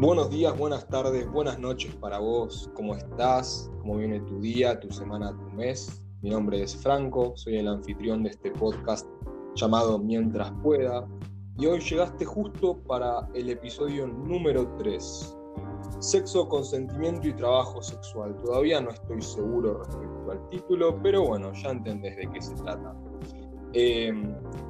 Buenos días, buenas tardes, buenas noches para vos. ¿Cómo estás? ¿Cómo viene tu día, tu semana, tu mes? Mi nombre es Franco, soy el anfitrión de este podcast llamado Mientras pueda. Y hoy llegaste justo para el episodio número 3. Sexo, consentimiento y trabajo sexual. Todavía no estoy seguro respecto al título, pero bueno, ya entendés de qué se trata. Eh,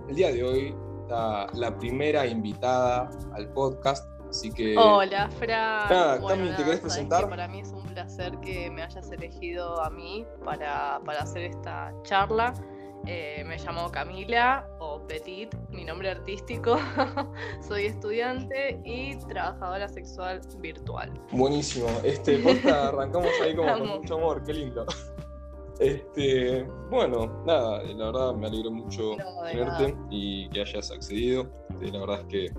el día de hoy está la primera invitada al podcast, Así que. Hola, Fran. Nada, ¿te querés presentar? para mí es un placer que me hayas elegido a mí para, hacer esta charla. Eh, me llamo Camila o Petit, mi nombre artístico. Soy estudiante y trabajadora sexual virtual. Buenísimo. Este arrancamos ahí como con mucho amor, qué lindo. Este, bueno, nada, la verdad me alegro mucho tenerte y que hayas accedido. Este, la verdad es que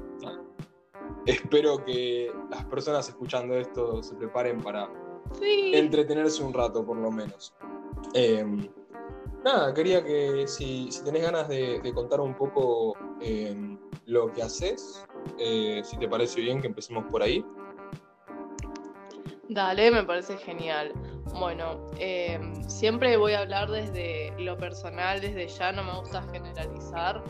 espero que las personas escuchando esto se preparen para entretenerse un rato, por lo menos. Em, nada, quería que si, tenés ganas de, contar un poco em, lo que haces, eh, si te parece bien que empecemos por ahí. Dale, me parece genial. Bueno, em, siempre voy a hablar desde lo personal, desde ya no me gusta generalizar.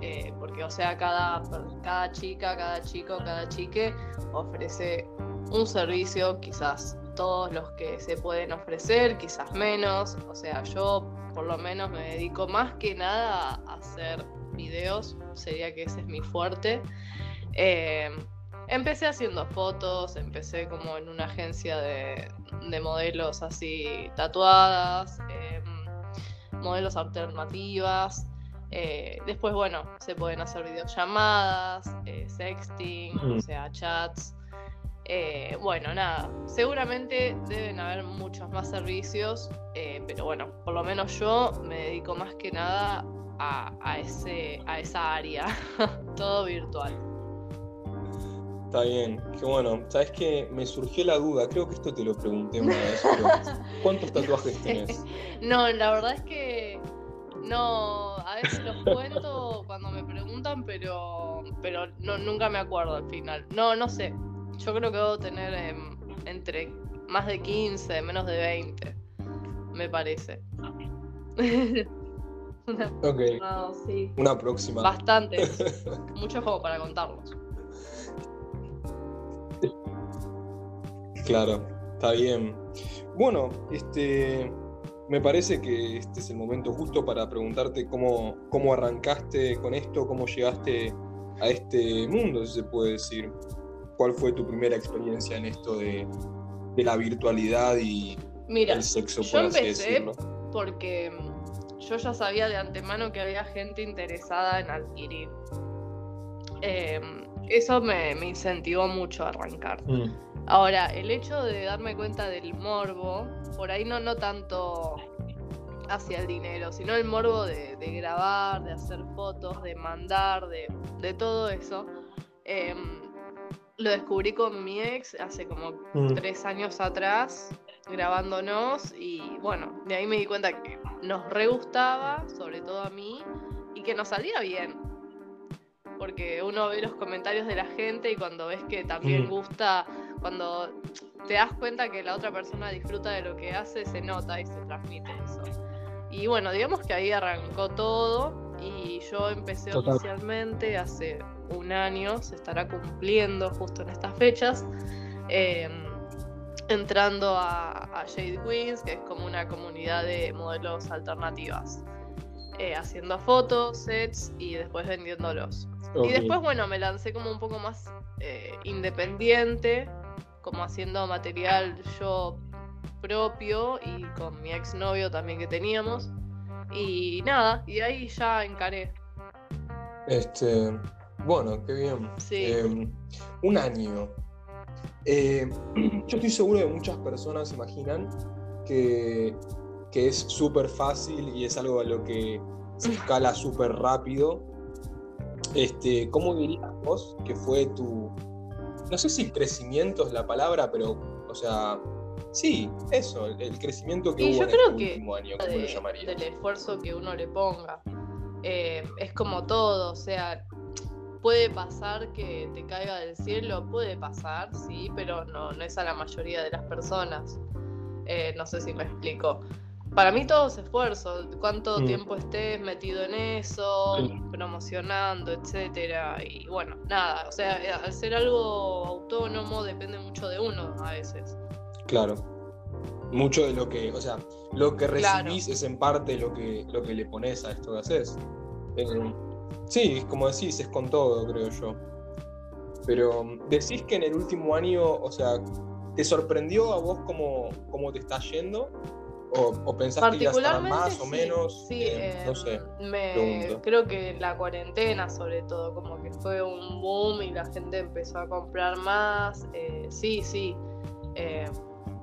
Eh, porque o sea, cada, cada chica, cada chico, cada chique ofrece un servicio, quizás todos los que se pueden ofrecer, quizás menos, o sea, yo por lo menos me dedico más que nada a hacer videos, sería que ese es mi fuerte. Eh, empecé haciendo fotos, empecé como en una agencia de, modelos así tatuadas, em, modelos alternativas, eh, después, bueno, se pueden hacer videollamadas, eh, sexting, o sea, chats. Eh, bueno, nada, seguramente deben haber muchos más servicios, pero bueno, por lo menos yo me dedico más que nada a, ese, a esa área, todo virtual. Está bien, qué bueno. Sabes que me surgió la duda, creo que esto te lo pregunté una vez, ¿cuántos tatuajes tenés? no, la verdad es que no, a veces los cuento cuando me preguntan, pero, pero no, nunca me acuerdo al final. No, no sé. Yo creo que debo tener em, entre más de 15, menos de 20, me parece. ok. Una próxima. Bastante. Mucho juego para contarlos. Claro, está bien. Bueno, este me parece que este es el momento justo para preguntarte cómo, cómo arrancaste con esto, cómo llegaste a este mundo, si se puede decir. ¿Cuál fue tu primera experiencia en esto de, la virtualidad y el sexo, por yo empecé Porque yo ya sabía de antemano que había gente interesada en adquirir. Em, eso me, incentivó mucho a arrancar. Mm. Ahora, el hecho de darme cuenta del morbo, por ahí no, no tanto hacia el dinero, sino el morbo de, grabar, de hacer fotos, de mandar, de, todo eso. Em, lo descubrí con mi ex hace como mm. tres años atrás, grabándonos, y bueno, de ahí me di cuenta que nos re gustaba, sobre todo a mí, y que nos salía bien. Porque uno ve los comentarios de la gente y cuando ves que también mm. gusta cuando te das cuenta que la otra persona disfruta de lo que hace, se nota y se transmite eso. Y bueno, digamos que ahí arrancó todo y yo empecé oficialmente hace un año, se estará cumpliendo justo en estas fechas, em, entrando a, Jade Queens, que es como una comunidad de modelos alternativas. Eh, haciendo fotos, sets y después vendiéndolos. Y después, bueno, me lancé como un poco más eh, independiente, como haciendo material yo propio y con mi exnovio también que teníamos. Y nada, y ahí ya encaré. Este, bueno, qué bien. Sí. Em, un año. Eh, yo estoy seguro que muchas personas imaginan que, que es súper fácil y es algo a lo que se escala súper rápido. Este, ¿Cómo dirías vos que fue tu, no sé si crecimiento es la palabra, pero, o sea, sí, eso, el, crecimiento que hubo en este último año, ¿cómo lo llamarías? Del esfuerzo que uno le ponga. Eh, es como todo, o sea, puede pasar que te caiga del cielo, puede pasar, sí, pero no, no es a la mayoría de las personas. Eh, no sé si me explico. Para mí todo es esfuerzo, cuánto mm. tiempo estés metido en eso, promocionando, etcétera. Y bueno, nada, o sea, eh, al ser algo autónomo depende mucho de uno a veces. Claro. Mucho de lo que, o sea, lo que recibís es en parte lo que, lo que le pones a esto que haces. Eh, sí, como decís, es con todo, creo yo. Pero decís que en el último año, o sea, ¿te sorprendió a vos cómo, cómo te está yendo? ¿O, o pensaste que iba a más o menos? Sí, eh, no sé. Me, creo que la cuarentena, sobre todo, como que fue un boom y la gente empezó a comprar más. Eh, sí, sí. Eh,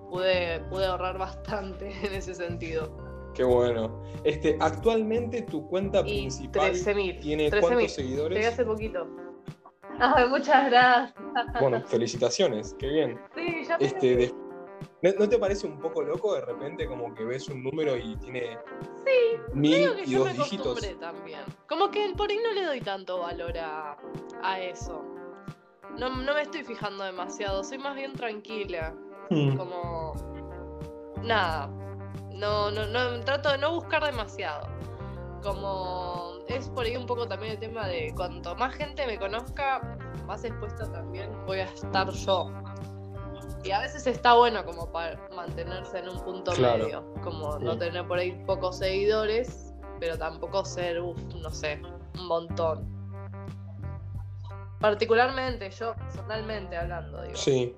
pude, pude ahorrar bastante en ese sentido. Qué bueno. Este, actualmente tu cuenta principal tiene cuántos seguidores? Llegué hace poquito. Ay, muchas gracias. Bueno, felicitaciones, qué bien. Sí, ya este, ¿No, te parece un poco loco de repente como que ves un número y tiene sí, mil que y yo dos me dígitos? También. Como que por ahí no le doy tanto valor a, a eso. No, no, me estoy fijando demasiado, soy más bien tranquila. Hmm. Como. Nada. No, no, no, trato de no buscar demasiado. Como es por ahí un poco también el tema de cuanto más gente me conozca, más expuesta también voy a estar yo. Y a veces está bueno como para mantenerse en un punto medio, como no tener por ahí pocos seguidores, pero tampoco ser, uff, no sé, un montón. Particularmente yo, personalmente hablando, digo. Sí.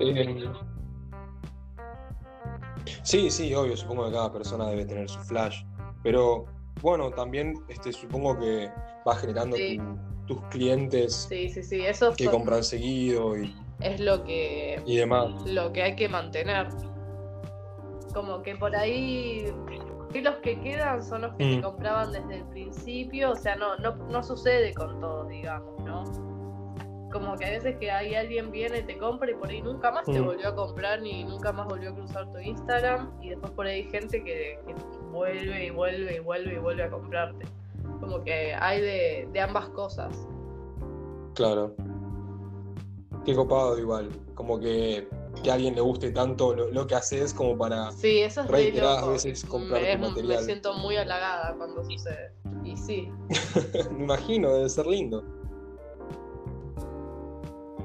Eh, sí, sí, obvio, supongo que cada persona debe tener su flash, pero bueno, también este, supongo que va generando tus clientes sí, sí, sí. Eso que compran seguido y es lo que, y demás. lo que hay que mantener. Como que por ahí que los que quedan son los que te mm. compraban desde el principio, o sea, no, no, no sucede con todos, digamos, ¿no? Como que a veces que hay alguien viene, te compra y por ahí nunca más te mm. volvió a comprar ni nunca más volvió a cruzar tu Instagram y después por ahí hay gente que, vuelve y vuelve y vuelve y vuelve a comprarte. Como que hay de, de ambas cosas. Claro. Qué copado igual, como que, que a alguien le guste tanto lo, que haces como para sí, eso es reiteradas veces comprar tu material. Me siento muy halagada cuando sucede. Y sí. me imagino, debe ser lindo.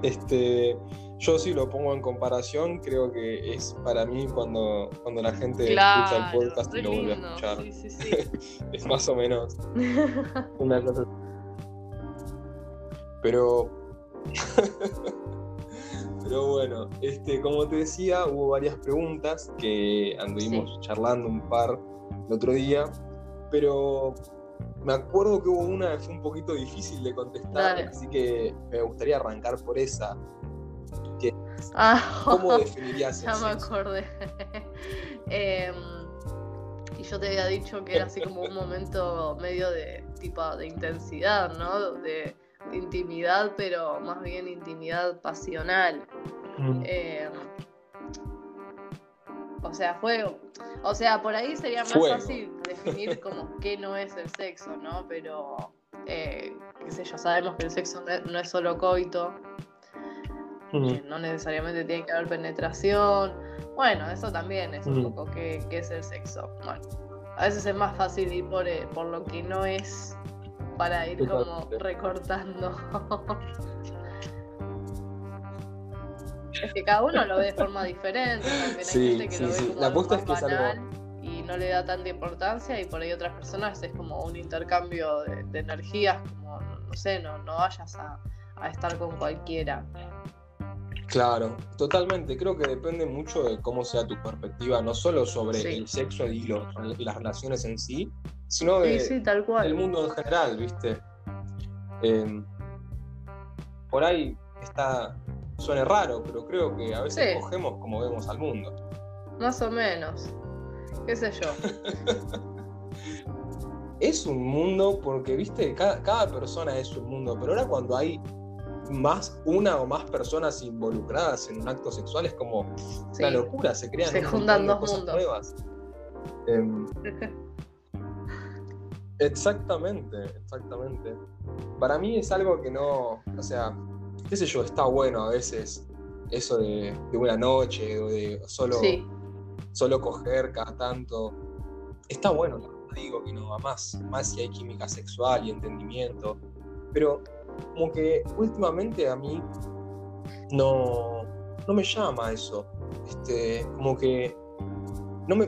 Este, yo sí lo pongo en comparación, creo que es para mí cuando, cuando la gente escucha el podcast y lo vuelve a escuchar. Sí, sí, sí. es más o menos una cosa. Pero Pero bueno, este, como te decía, hubo varias preguntas que anduvimos charlando un par el otro día, pero me acuerdo que hubo una que fue un poquito difícil de contestar, así que me gustaría arrancar por esa. Ah, ¿Cómo definirías Ya me acordé. Em, y yo te había dicho que era así como un momento medio de tipo de intensidad, ¿no? De, intimidad, pero más bien intimidad pasional. Mm. Eh, o sea, fuego. O sea, por ahí sería más fácil definir como qué no es el sexo, ¿no? Pero, eh, qué sé yo, sabemos que el sexo no es solo coito. Mm. no necesariamente tiene que haber penetración. Bueno, eso también es un mm. poco qué, es el sexo. Bueno, a veces es más fácil ir por, eh, por lo que no es para ir como recortando. es que cada uno lo ve de forma diferente. También hay gente que lo ve como La apuesta es que y no le da tanta importancia y por ahí otras personas es como un intercambio de, energías, como no sé, no, no vayas a, estar con cualquiera. Claro, totalmente. Creo que depende mucho de cómo sea tu perspectiva, no solo sobre el sexo y las relaciones en sí, sino de, tal cual. del mundo en general, ¿viste? Em, por ahí está, suena raro, pero creo que a veces cogemos como vemos al mundo. Más o menos. ¿Qué sé yo? es un mundo porque, viste, cada, persona es un mundo, pero ahora cuando hay más una o más personas involucradas en un acto sexual es como una locura, se crean se juntan dos mundos. nuevas. Em, Exactamente, exactamente. Para mí es algo que no, o sea, qué sé yo, está bueno a veces eso de, una noche o de solo, solo coger cada tanto. Está bueno, no digo que no, más, más si hay química sexual y entendimiento, pero como que últimamente a mí no, no me llama eso. Este, como que no me,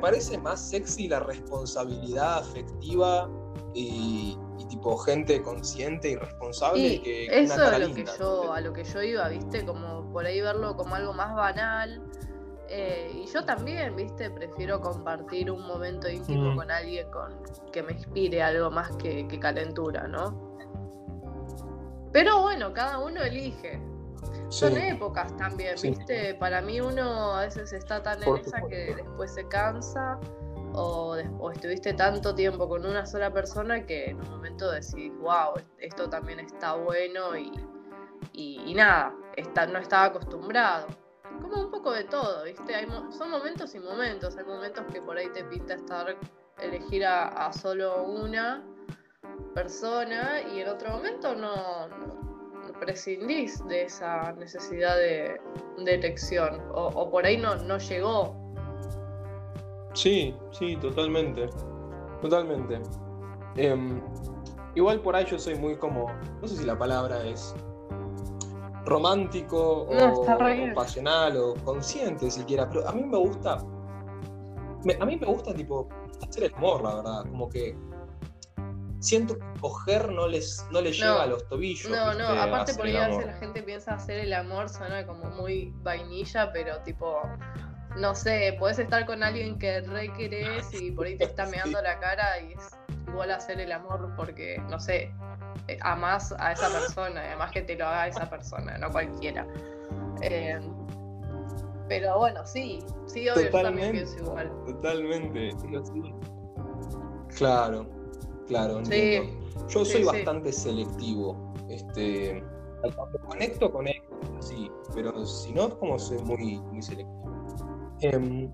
parece más sexy la responsabilidad afectiva y, tipo gente consciente y responsable que, eso una a lo que yo a lo que yo iba viste como por ahí verlo como algo más banal. Eh, y yo también viste prefiero compartir un momento íntimo con alguien con que me inspire algo más que, que calentura no pero bueno cada uno elige. Son épocas también, ¿viste? Para mí uno a veces está tan en esa que después se cansa o, estuviste tanto tiempo con una sola persona que en un momento decís, wow, esto también está bueno y, nada, está, no estaba acostumbrado. Como un poco de todo, ¿viste? Hay, son momentos y momentos. Hay momentos que por ahí te pinta estar, elegir a, solo una persona y en otro momento no prescindís de esa necesidad de, elección o, por ahí no, no llegó. Sí, sí, totalmente. Totalmente. Em, igual por ahí yo soy muy como, no sé si la palabra es romántico o, pasional o consciente siquiera, pero a mí me gusta, a mí me gusta tipo hacer el amor, la verdad, como que siento que coger no les, no les llega a los tobillos. No, no, aparte por ahí a veces la gente piensa hacer el amor, suena como muy vainilla, pero tipo, no sé, puedes estar con alguien que re querés y por ahí te está meando la cara y es igual hacer el amor porque, no sé, eh, amás a esa persona, además que te lo haga esa persona, no cualquiera. Eh, pero bueno, sí, sí, obvio, yo también pienso igual. Totalmente. Claro. Claro, entiendo. Yo soy bastante selectivo. Este, cuando conecto, conecto, sí, pero si no, es como soy muy, muy selectivo. Em,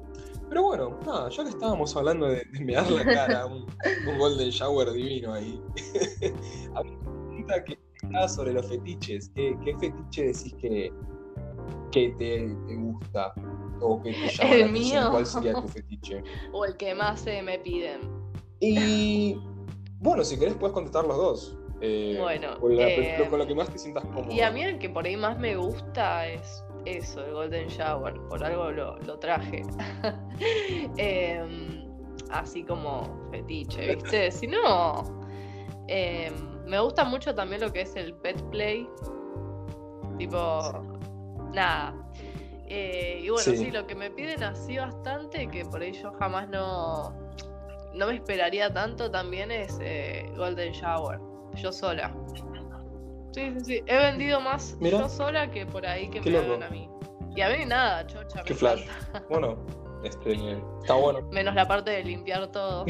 pero bueno, nada, ya que estábamos hablando de, de mear la cara, un, un, golden shower divino ahí. A mí me pregunta que sobre los fetiches. ¿Qué, qué fetiche decís que, que te, te, gusta? O que te llama el mío. ¿Cuál sería tu fetiche? O el que más se me piden. Y bueno, si querés puedes contestar los dos. Eh, bueno, con, eh, lo, que más te sientas cómodo. Y a mí el que por ahí más me gusta es eso, el Golden Shower. Por algo lo, traje. Em, así como fetiche, ¿viste? si no, em, me gusta mucho también lo que es el pet play. Tipo, nada. Eh, y bueno, sí, lo que me piden así bastante, que por ahí yo jamás no no me esperaría tanto también es eh, Golden Shower. Yo sola. Sí, sí, sí. He vendido más yo sola que por ahí que me hagan a mí. Y a mí nada, chocha. Qué flash. Bueno, este, está bueno. Menos la parte de limpiar todo.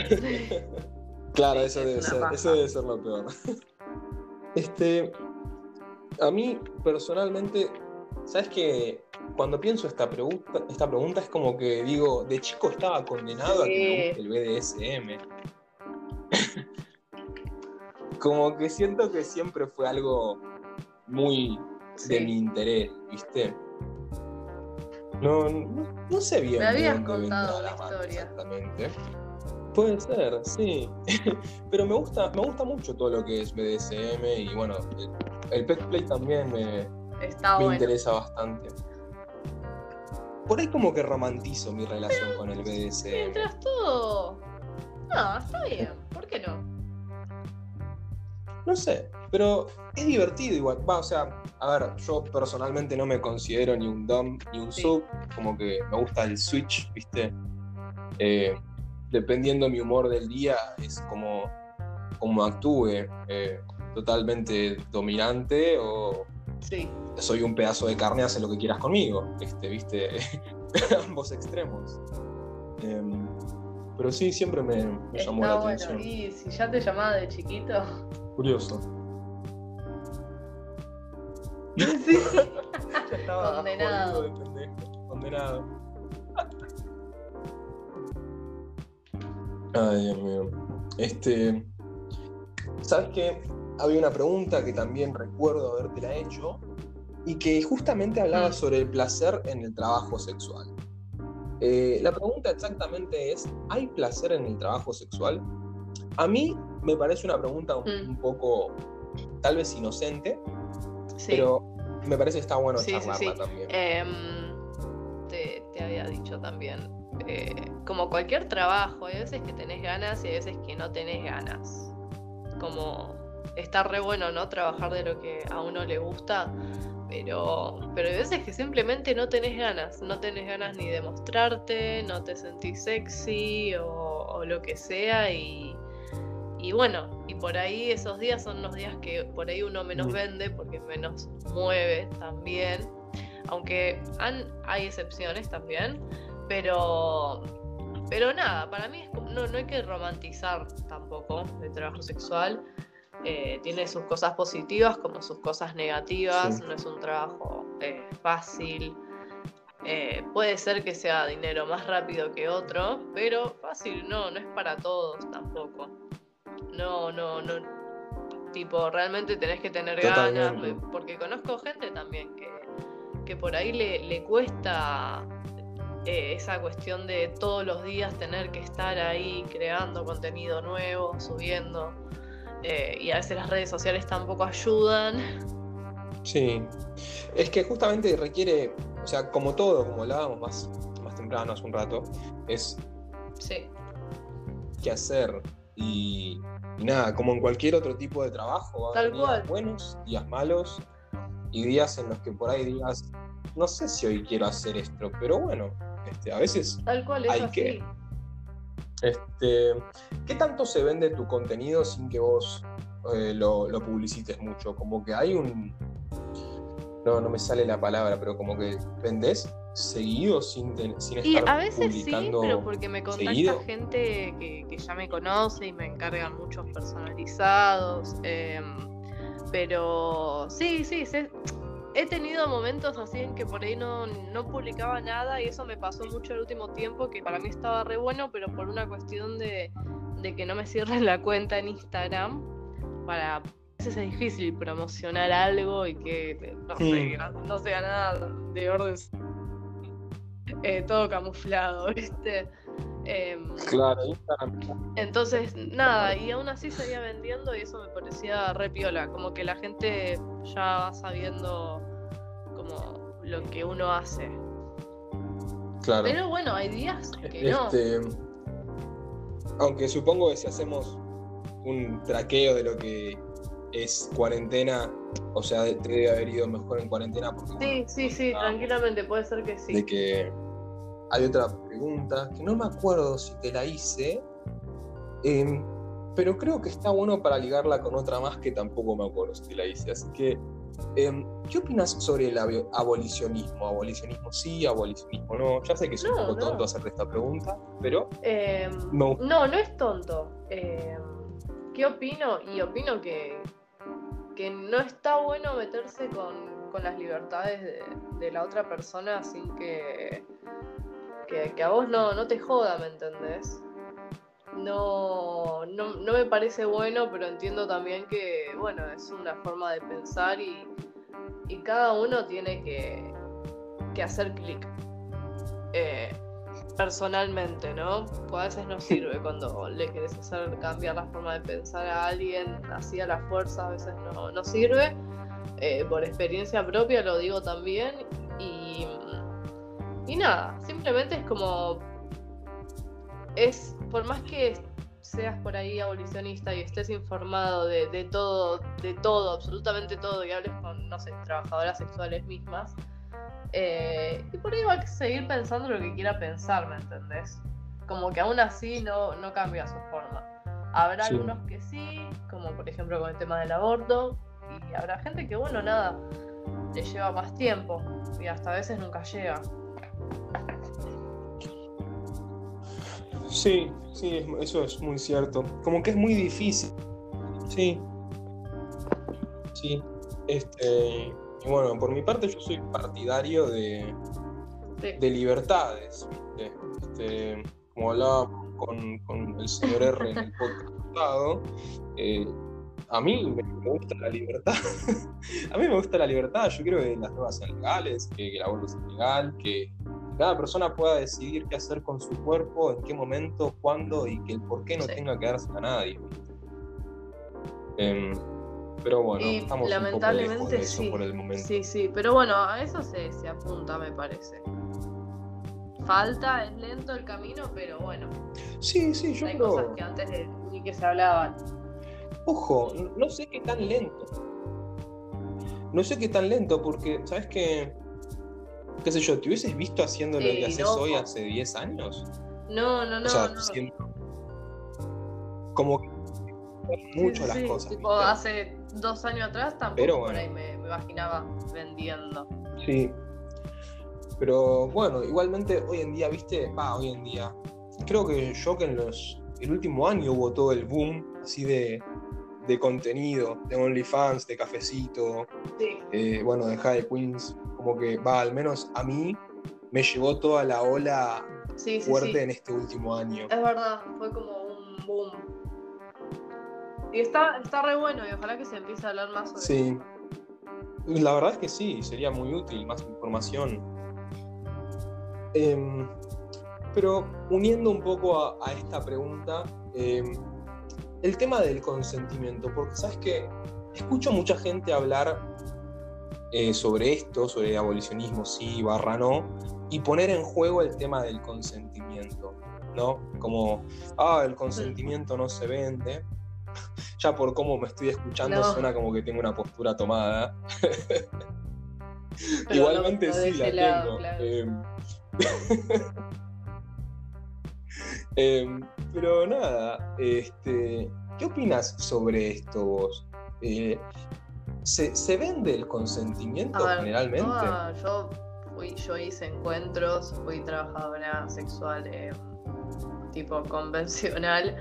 claro, eso, debe ser, eso debe ser lo peor. Este, a mí personalmente, ¿sabes qué? cuando pienso esta pregunta, esta pregunta es como que digo, de chico estaba condenado a que me guste el BDSM. Como que siento que siempre fue algo muy de mi interés, ¿viste? No, no, sé bien. Me habías contado la, historia. Exactamente. Puede ser, sí. Pero me gusta, me gusta mucho todo lo que es BDSM y bueno, el, pet play también me, me interesa bastante por ahí como que romantizo mi relación con el BDSM. Mientras todo. No, está bien. ¿Por qué no? No sé, pero es divertido igual. Va, o sea, a ver, yo personalmente no me considero ni un dom ni un sub. Como que me gusta el switch, ¿viste? Eh, dependiendo mi humor del día, es como, como actúe. Eh, totalmente dominante o Sí. Soy un pedazo de carne, hace lo que quieras conmigo. Este, viste, ambos extremos. Em, pero sí, siempre me, llamó la atención. Y si ya te llamaba de chiquito. Curioso. Sí. ya estaba Condenado. De Condenado. Ay, Dios mío. Este, ¿Sabes qué? Había una pregunta que también recuerdo haberte la hecho y que justamente hablaba mm. sobre el placer en el trabajo sexual. Eh, la pregunta exactamente es, ¿hay placer en el trabajo sexual? A mí me parece una pregunta un, mm. poco, tal vez inocente, pero me parece que está bueno charlarla también. Em, te, había dicho también, eh, como cualquier trabajo, hay veces que tenés ganas y hay veces que no tenés ganas. Como está re bueno, ¿no? Trabajar de lo que a uno le gusta, pero, pero hay veces que simplemente no tenés ganas, no tenés ganas ni de mostrarte, no te sentís sexy o, lo que sea y, y, bueno, y por ahí esos días son los días que por ahí uno menos vende porque menos mueve también, aunque hay excepciones también, pero, pero nada, para mí no, no hay que romantizar tampoco el trabajo sexual. Eh, tiene sus cosas positivas como sus cosas negativas, no es un trabajo eh, fácil. Eh, puede ser que sea dinero más rápido que otro, pero fácil no, no es para todos tampoco. No, no, no. Tipo, realmente tenés que tener ganas, porque conozco gente también que, que por ahí le, le cuesta esa cuestión de todos los días tener que estar ahí creando contenido nuevo, subiendo. Eh, y a veces las redes sociales tampoco ayudan. Sí, es que justamente requiere, o sea, como todo, como hablábamos más, más temprano hace un rato, es sí. qué hacer. Y, nada, como en cualquier otro tipo de trabajo, Tal días buenos, días malos y días en los que por ahí digas, no sé si hoy quiero hacer esto, pero bueno, este, a veces Tal cual, hay que. Este, ¿Qué tanto se vende tu contenido sin que vos eh, lo, publicites mucho? Como que hay un... No, no me sale la palabra, pero como que vendés seguido sin, sin y a veces sí, pero porque me contacta gente que, ya me conoce y me encargan muchos personalizados. Em, pero sí, sí, sí he tenido momentos así en que por ahí no, publicaba nada y eso me pasó mucho el último tiempo, que para mí estaba re bueno, pero por una cuestión de, que no me cierren la cuenta en Instagram, para a veces es difícil promocionar algo y que no, sea nada de orden eh, todo camuflado, ¿viste? Em, claro, Entonces, nada, y aún así seguía vendiendo y eso me parecía re piola, como que la gente ya va sabiendo como lo que uno hace. Claro. Pero bueno, hay días que no. Este, aunque supongo que si hacemos un traqueo de lo que es cuarentena, o sea, te debe haber ido mejor en cuarentena. sí, sí, sí, tranquilamente, puede ser que sí. De que hay otra pregunta que no me acuerdo si te la hice, em, pero creo que está bueno para ligarla con otra más que tampoco me acuerdo si te la hice. Así que, em, ¿qué opinas sobre el abolicionismo? ¿Abolicionismo sí, abolicionismo no? Ya sé que es un poco tonto hacerte esta pregunta, pero... Em, no. no, no es tonto. ¿Qué opino? Y opino que, que no está bueno meterse con, las libertades de, la otra persona sin que que, a vos no, no te joda, ¿me entendés? No, no, me parece bueno, pero entiendo también que, bueno, es una forma de pensar y, cada uno tiene que, hacer clic. Eh, personalmente, ¿no? a veces no sirve cuando le querés hacer cambiar la forma de pensar a alguien así a la fuerza, a veces no, no sirve. Eh, por experiencia propia lo digo también y y nada, simplemente es como. Es. Por más que seas por ahí abolicionista y estés informado de, todo, de todo, absolutamente todo, y hables con, no sé, trabajadoras sexuales mismas, eh, y por ahí va a seguir pensando lo que quiera pensar, ¿me entendés? Como que aún así no, no cambia su forma. Habrá algunos que sí, como por ejemplo con el tema del aborto, y habrá gente que, bueno, nada, le lleva más tiempo, y hasta a veces nunca llega. Sí, sí, eso es muy cierto. Como que es muy difícil. Sí. Sí. Este. Y bueno, por mi parte yo soy partidario de, de libertades. Este, como hablaba con, con, el señor R en el podcast. Eh, a mí me, gusta la libertad. a mí me gusta la libertad. Yo quiero que las drogas sean legales, que, el aborto sea legal, que cada persona pueda decidir qué hacer con su cuerpo, en qué momento, cuándo y que el por qué no tenga que darse a nadie. Em, pero bueno, estamos lamentablemente un poco de eso sí, por el momento. Sí, sí, pero bueno, a eso se, se apunta, me parece. Falta, es lento el camino, pero bueno. Sí, sí, yo Hay cosas que antes ni que se hablaban. Ojo, no sé qué tan lento. No sé qué tan lento, porque, ¿sabes qué? ¿Qué sé yo? ¿Te hubieses visto haciendo lo que haces hoy hace 10 años? No, no, no. O sea, como que mucho las cosas. Tipo, hace dos años atrás tampoco por ahí me, imaginaba vendiendo. Sí. Pero bueno, igualmente hoy en día, viste, va, hoy en día. Creo que yo que en los. El último año hubo todo el boom así de, de contenido, de OnlyFans, de cafecito, eh, bueno, de High Queens. Como que va, al menos a mí me llevó toda la ola fuerte en este último año. Es verdad, fue como un boom y está, está re bueno y ojalá que se empiece a hablar más sobre Sí. La verdad es que sí, sería muy útil, más información. Em, pero uniendo un poco a, esta pregunta, em, el tema del consentimiento, porque sabes que escucho mucha gente hablar eh, sobre esto, sobre abolicionismo sí, barra no, y poner en juego el tema del consentimiento, ¿no? Como, ah, el consentimiento no se vende, ya por cómo me estoy escuchando suena como que tengo una postura tomada. Igualmente sí la tengo. Em, em, pero nada, este, ¿qué opinas sobre esto vos? Eh, ¿se, vende el consentimiento generalmente? yo, fui, yo hice encuentros, fui trabajadora sexual em, tipo convencional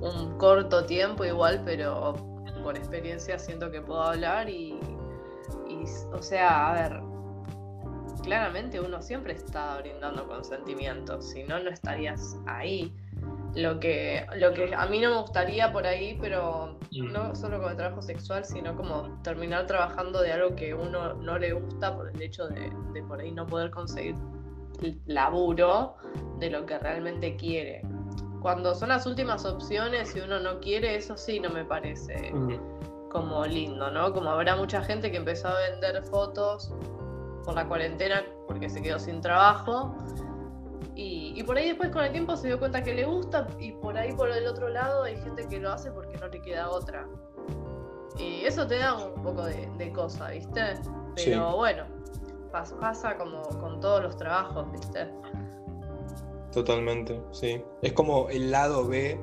un corto tiempo igual, pero por experiencia siento que puedo hablar y, o sea, a ver, claramente uno siempre está brindando consentimiento, si no, no estarías ahí. Lo que, lo que a mí no me gustaría por ahí, pero mm. no solo con el trabajo sexual, sino como terminar trabajando de algo que uno no le gusta por el hecho de, de por ahí no poder conseguir laburo de lo que realmente quiere cuando son las últimas opciones y uno no quiere, eso sí no me parece como lindo, ¿no? Como habrá mucha gente que empezó a vender fotos por la cuarentena porque se quedó sin trabajo. Y, por ahí después con el tiempo se dio cuenta que le gusta y por ahí por el otro lado hay gente que lo hace porque no le queda otra. Y eso te da un poco de, cosa, ¿viste? Pero bueno, pasa como con todos los trabajos, ¿viste? Totalmente, sí. Es como el lado B,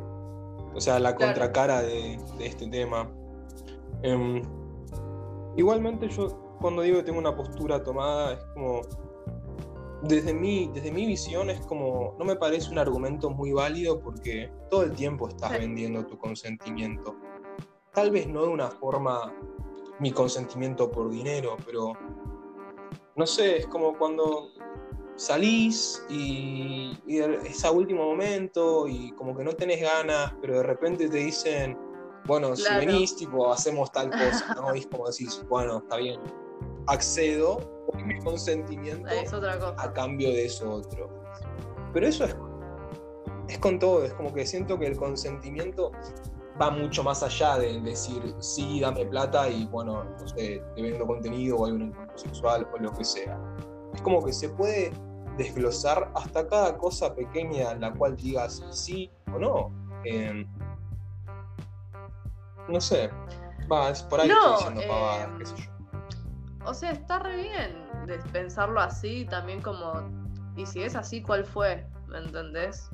o sea, la contracara de, este tema. Em, igualmente yo cuando digo que tengo una postura tomada es como, desde mi, desde mi visión es como, no me parece un argumento muy válido porque todo el tiempo estás vendiendo tu consentimiento. Tal vez no de una forma, mi consentimiento por dinero, pero no sé, es como cuando salís y, es a último momento y como que no tenés ganas, pero de repente te dicen, bueno, si venís, tipo, hacemos tal cosa, ¿no? Y es como decís, bueno, está bien, accedo, mi consentimiento a cambio de eso otro. Pero eso es, es con todo, es como que siento que el consentimiento va mucho más allá de decir, sí, dame plata y bueno, no sé, te vendo contenido o hay un encuentro sexual o lo que sea es como que se puede desglosar hasta cada cosa pequeña en la cual digas sí o no. Em, no sé. Va, es por ahí estoy diciendo pavadas, qué sé yo. O sea, está re bien de pensarlo así, también como. Y si es así, ¿cuál fue? ¿Me entendés?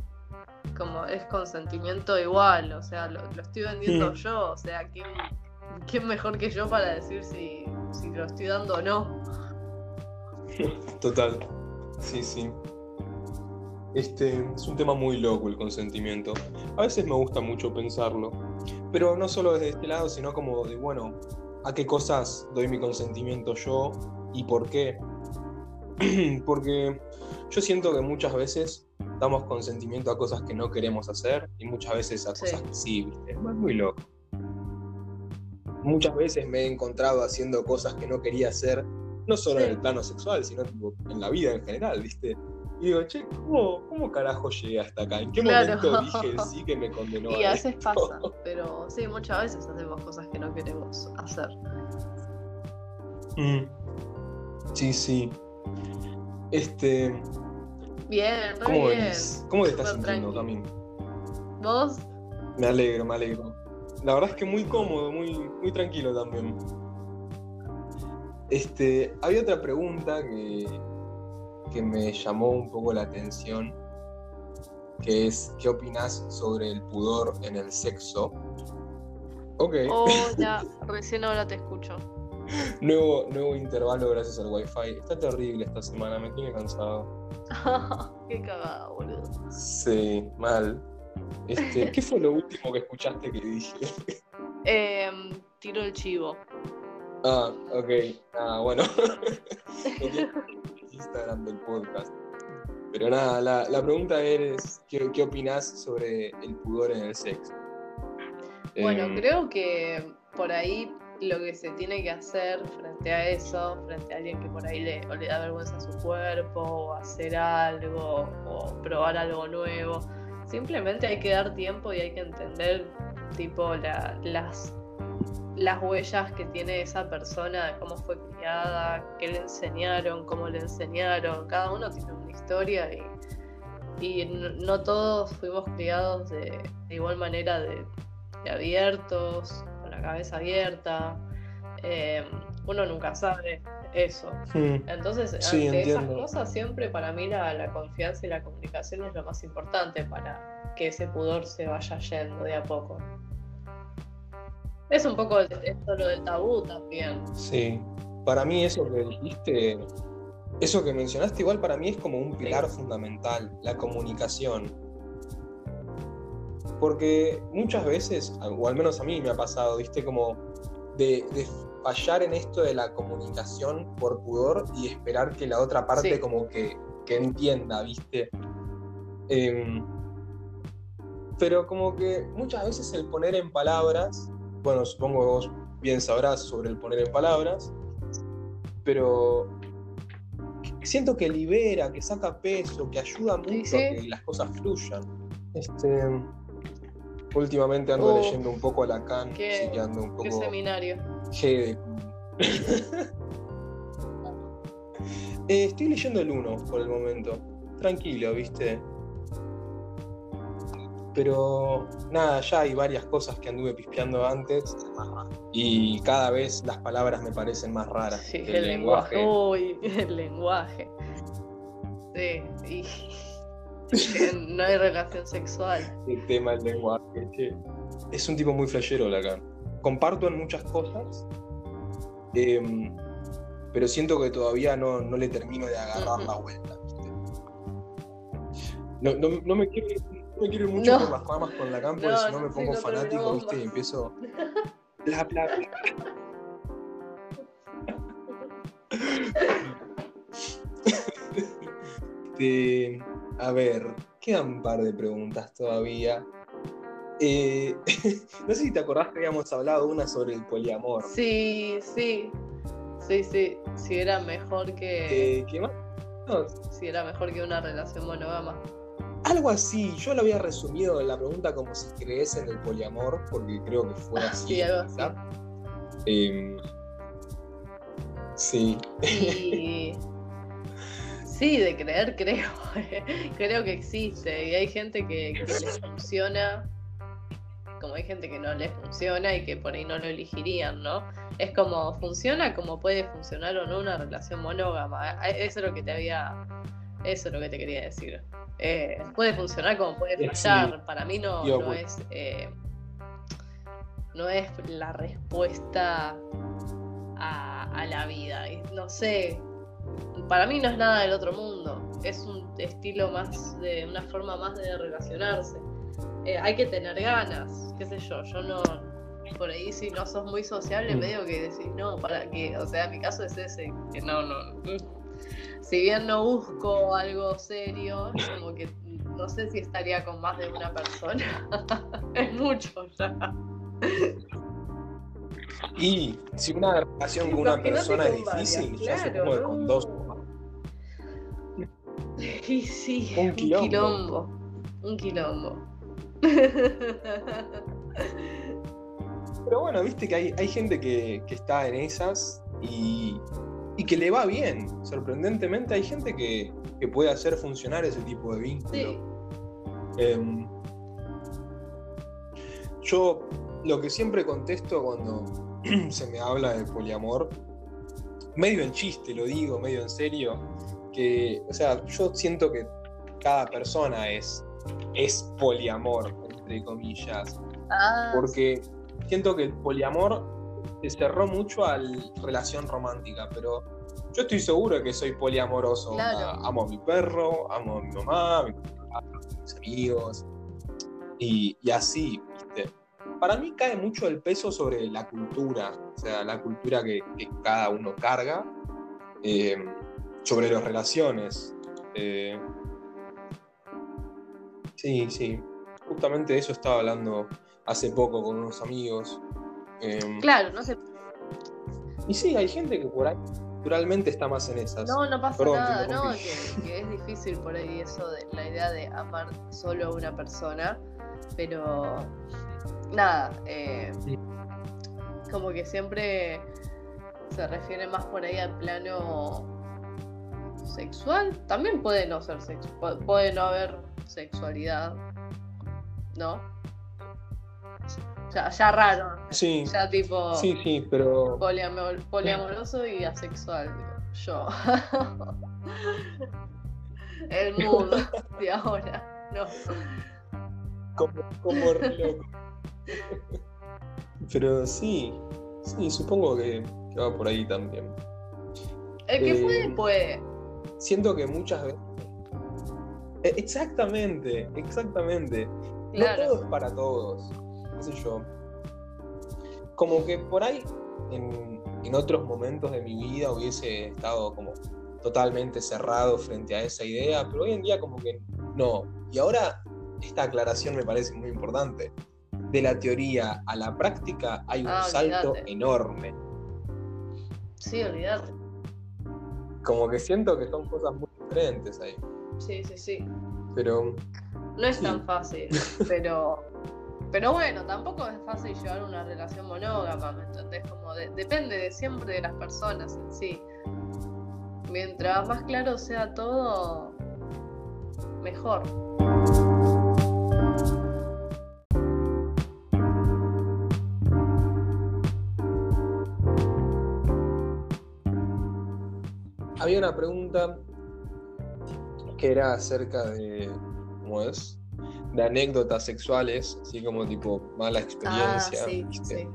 Como es consentimiento igual, o sea, lo, estoy vendiendo yo, o sea, ¿quién, ¿quién, mejor que yo para decir si, si lo estoy dando o no? Total. Sí, sí. Este es un tema muy loco el consentimiento. A veces me gusta mucho pensarlo. Pero no solo desde este lado, sino como de, bueno, ¿a qué cosas doy mi consentimiento yo y por qué? Porque yo siento que muchas veces damos consentimiento a cosas que no queremos hacer y muchas veces a cosas que sí, ¿viste? Es muy loco. Muchas veces me he encontrado haciendo cosas que no quería hacer, no solo en el plano sexual, sino en la vida en general, ¿viste? Y digo, che, ¿cómo, cómo carajo llegué hasta acá? ¿En qué momento dije sí que me condenó? Y a, veces pasa, pero sí, muchas veces hacemos cosas que no queremos hacer. Mm. Sí, sí. Este. Bien, ¿Cómo bien. ¿Cómo te estás sintiendo, Camino? ¿Vos? Me alegro, me alegro. La verdad es que muy cómodo, muy, muy tranquilo también. Este, había otra pregunta que, que me llamó un poco la atención, que es, ¿qué opinas sobre el pudor en el sexo? Ok. Hola, recién ahora te escucho. nuevo, nuevo intervalo gracias al wifi. Está terrible esta semana, me tiene cansado. Qué cagada, boludo. Sí, mal. Este, ¿Qué fue lo último que escuchaste que dije? Eh, tiro el chivo. Ah, ok. Ah, bueno. Instagram del podcast. Pero nada, la, la pregunta es, ¿qué, ¿qué opinás sobre el pudor en el sexo? Bueno, eh, creo que por ahí lo que se tiene que hacer frente a eso, frente a alguien que por ahí le, le da vergüenza a su cuerpo, o hacer algo, o probar algo nuevo, simplemente hay que dar tiempo y hay que entender tipo las las huellas que tiene esa persona, cómo fue criada, qué le enseñaron, cómo le enseñaron. Cada uno tiene una historia y, y no todos fuimos criados de, igual manera de, abiertos, con la cabeza abierta. Eh, uno nunca sabe eso. Entonces, ante esas cosas, siempre para mí la, la confianza y la comunicación es lo más importante para que ese pudor se vaya yendo de a poco. Es un poco esto lo del tabú también. Sí, para mí eso que dijiste, eso que mencionaste igual para mí es como un pilar fundamental, la comunicación. Porque muchas veces, o al menos a mí me ha pasado, viste, como de, fallar en esto de la comunicación por pudor y esperar que la otra parte como que, que, entienda, viste. Em, pero como que muchas veces el poner en palabras bueno, supongo que vos bien sabrás sobre el poner en palabras, pero siento que libera, que saca peso, que ayuda mucho a que las cosas fluyan. Este, últimamente ando uh, leyendo un poco a Lacan, ¿qué, que ando un poco. ¿Qué seminario? Eh, estoy leyendo el 1 por el momento. Tranquilo, ¿viste? Pero nada, ya hay varias cosas que anduve pispeando antes y cada vez las palabras me parecen más raras. Sí, el, lenguaje. Uy, el lenguaje. Sí, y no hay relación sexual. El tema del lenguaje. Es un tipo muy flashero, Lacan. Comparto en muchas cosas, em, pero siento que todavía no, no le termino de agarrar la vuelta. No, no, no me quiero me quiero ir mucho por las ramas con la campo, porque si no me pongo fanático, ¿viste? Y empiezo. Bla, bla, este, a ver, quedan un par de preguntas todavía. Eh, no sé si te acordás que habíamos hablado una sobre el poliamor. Sí, sí. Sí, sí. Si era mejor que. Eh, ¿Qué más? Si era mejor que una relación monógama. Algo así, yo lo había resumido en la pregunta como si crees en el poliamor, porque creo que fue así. Sí, algo así. Em, sí. Sí, de creer, creo. creo que existe. Y hay gente que, que le funciona, como hay gente que no le funciona y que por ahí no lo elegirían, ¿no? Es como, funciona como puede funcionar o no una relación monógama. Eso es lo que te había. Eso es lo que te quería decir. Eh, puede funcionar como puede fallar. Para mí no, no es. Eh, no es la respuesta a, la vida. No sé. Para mí no es nada del otro mundo. Es un estilo más de. una forma más de relacionarse. Eh, hay que tener ganas, qué sé yo. Yo no. Por ahí si no sos muy sociable, mm. medio que decís, no, para qué. O sea, mi caso es ese, que no, no si bien no busco algo serio, como que no sé si estaría con más de una persona. es mucho ya. Y si una relación con una persona es difícil, ya supongo que con dos. Sí, sí, un quilombo. Un quilombo. Pero bueno, viste que hay, hay gente que, que está en esas y, y que le va bien. Sorprendentemente hay gente que, puede hacer funcionar ese tipo de vínculo. Em, yo lo que siempre contesto cuando se me habla de poliamor, medio en chiste lo digo, medio en serio, que, o sea, yo siento que cada persona es, es poliamor, entre comillas. Ah, porque siento que el poliamor se cerró mucho a la relación romántica, pero yo estoy seguro de que soy poliamoroso. amo a mi perro, amo a mi mamá, a, mi papá, mis amigos, y, así, ¿viste? Para mí cae mucho el peso sobre la cultura, o sea, la cultura que, cada uno carga, eh, sobre las relaciones. Eh, sí, sí. Justamente de eso estaba hablando hace poco con unos amigos. Em, claro, no sé. Y sí, hay gente que por ahí naturalmente está más en esas. No, no pasa nada, no, que, es difícil por ahí eso de la idea de amar solo a una persona, pero nada, eh, como que siempre se refiere más por ahí al plano sexual. También puede no ser sexual, puede no haber sexualidad, ¿no? Ya, ya raro. Sí. Ya tipo. Sí, sí, pero. poliamoroso y asexual. Yo. El mundo de ahora. No. Como, como loco. Pero sí. Sí, supongo que, va por ahí también. El que puede, eh, puede. Siento que muchas veces. E, exactamente, exactamente. No todo es para todos yo. Como que por ahí, en, otros momentos de mi vida hubiese estado como totalmente cerrado frente a esa idea, pero hoy en día como que no. Y ahora esta aclaración me parece muy importante. De la teoría a la práctica hay un ah, salto enorme. Sí, olvídate. Como que siento que son cosas muy diferentes ahí. Sí, sí, sí. Pero. No es tan fácil, pero pero bueno, tampoco es fácil llevar una relación monógama, ¿me entendés? Como depende de siempre de las personas en sí. Mientras más claro sea todo, mejor. Había una pregunta que era acerca de, ¿cómo es? De anécdotas sexuales, así como tipo mala experiencia. Ah, sí, sí.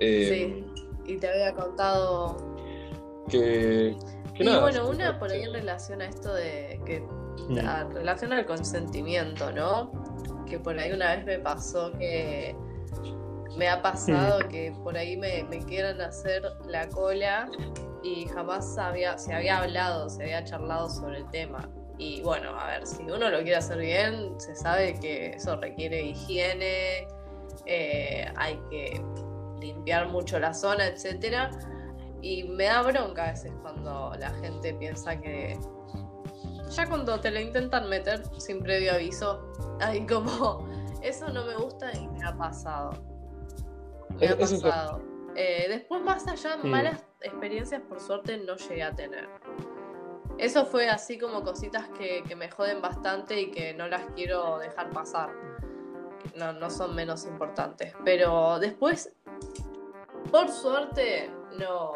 Eh, sí. Y te había contado que, y bueno, una por ahí en relación a esto de que mm. en relación al consentimiento, ¿no? Que por ahí una vez me pasó que me ha pasado mm. que por ahí me, me quieran hacer la cola y jamás había, se había hablado, se había charlado sobre el tema. Y bueno, a ver, si uno lo quiere hacer bien, se sabe que eso requiere higiene, eh, hay que limpiar mucho la zona, etcétera. Y me da bronca a veces cuando la gente piensa que ya cuando te lo intentan meter sin previo aviso, hay como eso no me gusta y me ha pasado. Me ha pasado. Eh, después, más allá, malas experiencias por suerte no llegué a tener. Eso fue así como cositas que, me joden bastante y que no las quiero dejar pasar. No, no son menos importantes. Pero después, por suerte, no,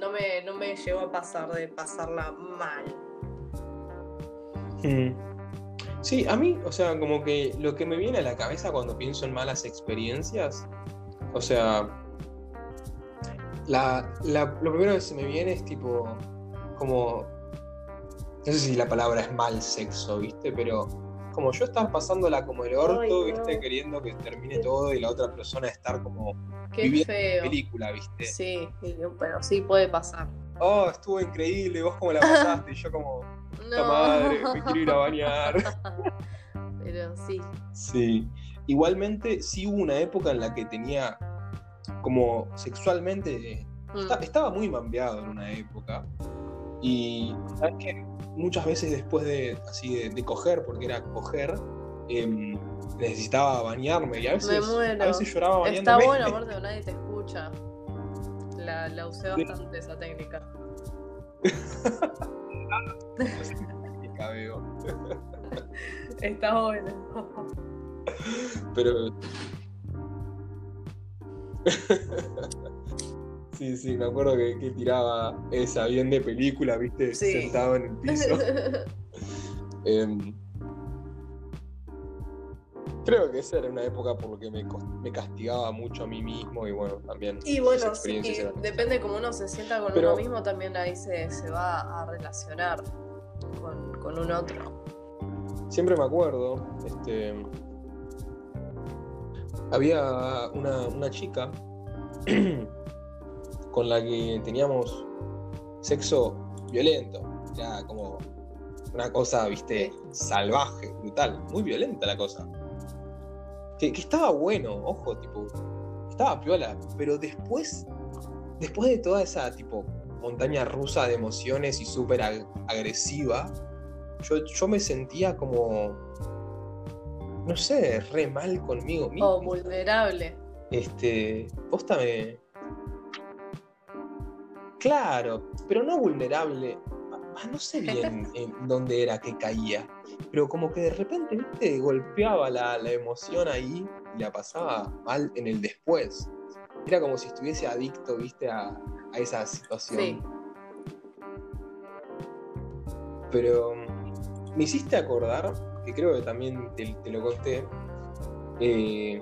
no, me, no me llegó a pasar de pasarla mal. Mm. Sí, a mí, o sea, como que lo que me viene a la cabeza cuando pienso en malas experiencias, o sea, la, lo primero que se me viene es tipo, como no sé si la palabra es mal sexo, ¿viste? Pero como yo estar pasándola como el orto, ¿viste? Queriendo que termine todo y la otra persona estar como Qué viviendo feo. película, ¿viste? Sí, pero sí puede pasar. Oh, estuvo increíble, vos cómo la pasaste y yo como, No. madre, me quiero ir a bañar. Pero sí. Sí. Igualmente, sí hubo una época en la que tenía como sexualmente. Mm. estaba muy mambeado en una época. Y sabes que muchas veces después de así de, coger, porque era coger, em, necesitaba bañarme y a veces, a veces lloraba bañándome. Está bueno, aparte nadie te escucha. La, la usé bastante esa técnica. Está bueno. Pero. sí, sí, me acuerdo que, tiraba esa bien de película, viste, sentado en el piso. Em, creo que esa era una época por lo que me, me, castigaba mucho a mí mismo y bueno, también. Y bueno, sí, depende cómo uno se sienta con uno mismo, también ahí se, se va a relacionar con, con un otro. Siempre me acuerdo, este, había una, una chica con la que teníamos sexo violento. Era como una cosa, viste, salvaje, brutal, muy violenta la cosa. Que, estaba bueno, ojo, tipo, estaba piola, pero después, después de toda esa, tipo, montaña rusa de emociones y súper agresiva, yo, yo me sentía como, no sé, re mal conmigo mismo. O vulnerable. Este, posta me, Claro, pero no vulnerable. Ah, no sé bien en dónde era que caía, pero como que de repente, viste, golpeaba la, emoción ahí y la pasaba mal en el después. Era como si estuviese adicto, viste, a, esa situación. Sí. Pero mm, me hiciste acordar, que creo que también te, lo conté, eh,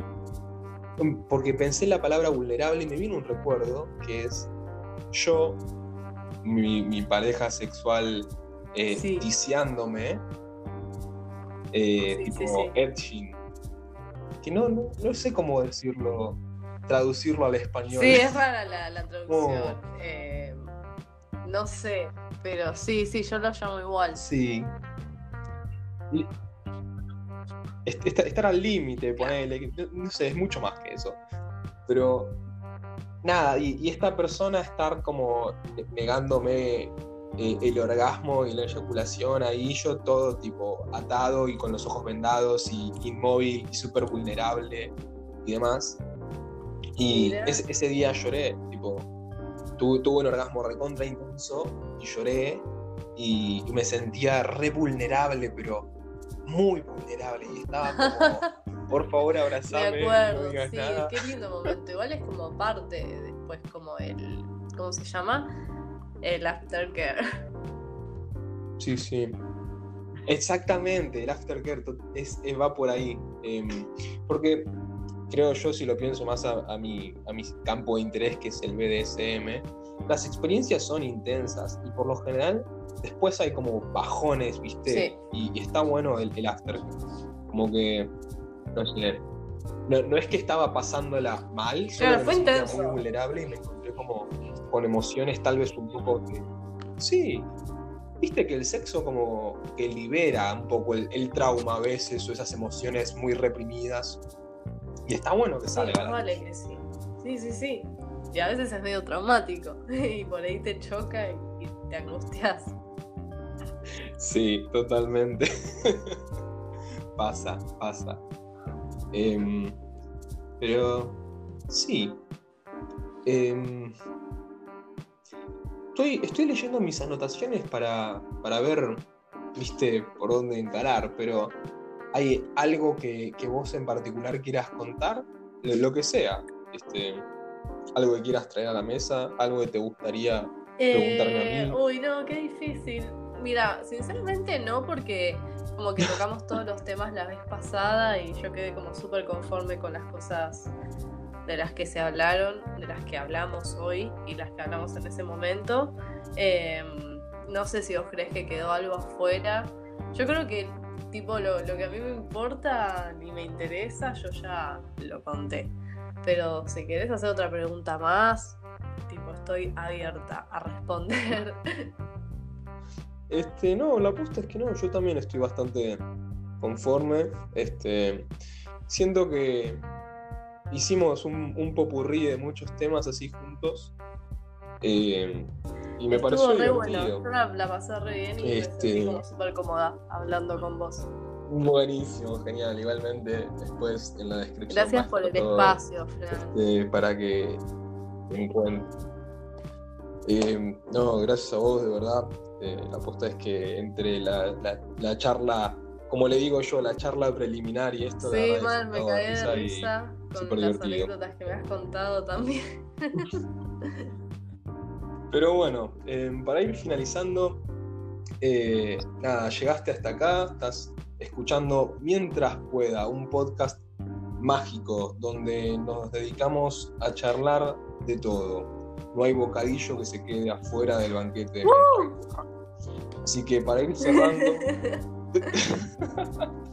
porque pensé en la palabra vulnerable y me vino un recuerdo que es yo, mi, pareja sexual eh, eh tipo edging, que no, no, sé cómo decirlo, traducirlo al español. Sí, es rara la, traducción. Eh, no sé, pero sí, sí, yo lo llamo igual. Sí. Estar, al límite, ponele, no sé, es mucho más que eso. Pero nada, y, esta persona estar como negándome eh, el orgasmo y la eyaculación, ahí yo todo tipo atado y con los ojos vendados y inmóvil y súper vulnerable y demás. Y ese, día lloré, tipo, tuve, un orgasmo recontra intenso y lloré y, y me sentía re vulnerable, pero muy vulnerable y estaba como, por favor, abrazame. Me acuerdo, sí, qué lindo momento. Igual es como parte, después como el, ¿cómo se llama? El aftercare. Sí, sí. Exactamente, el aftercare es, va por ahí. Em, porque creo yo, si lo pienso más a, mi, a mi campo de interés, que es el BDSM, las experiencias son intensas y por lo general después hay como bajones, ¿viste? Y, está bueno el, el, after. Como que, no es que estaba pasándola mal, solo fue intenso. muy vulnerable y me encontré como con emociones tal vez un poco... Sí, viste que el sexo como que libera un poco el, trauma a veces o esas emociones muy reprimidas. Y está bueno que salga. vale que sí. Sí, sí, sí. Y a veces es medio traumático. y por ahí te choca y te angustias. Sí, totalmente. pasa, pasa. Em, pero sí. Em, estoy, estoy leyendo mis anotaciones para, para ver, viste, por dónde encarar, pero ¿hay algo que, vos en particular quieras contar? Lo que sea. Este, algo que quieras traer a la mesa, algo que te gustaría preguntarme a mí. Eh, uy, no, qué difícil. Mira, sinceramente no, porque como que tocamos todos los temas la vez pasada y yo quedé como súper conforme con las cosas de las que se hablaron, de las que hablamos hoy y las que hablamos en ese momento. Em, no sé si vos crees que quedó algo afuera. Yo creo que tipo lo, lo que a mí me importa ni me interesa, yo ya lo conté. Pero si querés hacer otra pregunta más, tipo estoy abierta a responder. Este, no, la apuesta es que no, yo también estoy bastante conforme. Este, siento que hicimos un, un popurrí de muchos temas así juntos. Eh, y me pareció re divertido. Bueno. La, pasé re bien y este... me sentí súper cómoda hablando con vos. Buenísimo, genial. Igualmente, después en la descripción. Gracias por el espacio, este, para que te encuentres. Eh, no, gracias a vos, de verdad. Eh, la apuesta es que entre la, la, charla, como le digo yo, la charla preliminar y esto sí, de mal, me caí de risa con las anécdotas que me has contado también. Pero bueno, eh, para ir finalizando, nada, llegaste hasta acá, estás escuchando Mientras pueda, un podcast mágico donde nos dedicamos a charlar de todo. No hay bocadillo que se quede afuera del banquete. Así que para ir cerrando...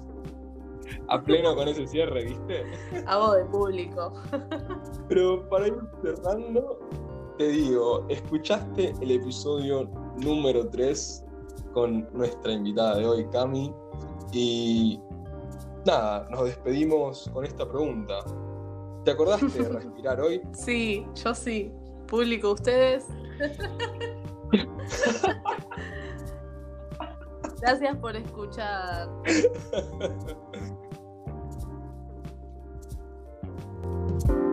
a pleno con ese cierre, ¿viste? Hago de público. Pero para ir cerrando, te digo, escuchaste el episodio número 3 con nuestra invitada de hoy, Cami. Y nada, nos despedimos con esta pregunta. ¿Te acordaste de respirar hoy? Sí, yo sí. Público, ustedes. Gracias por escuchar.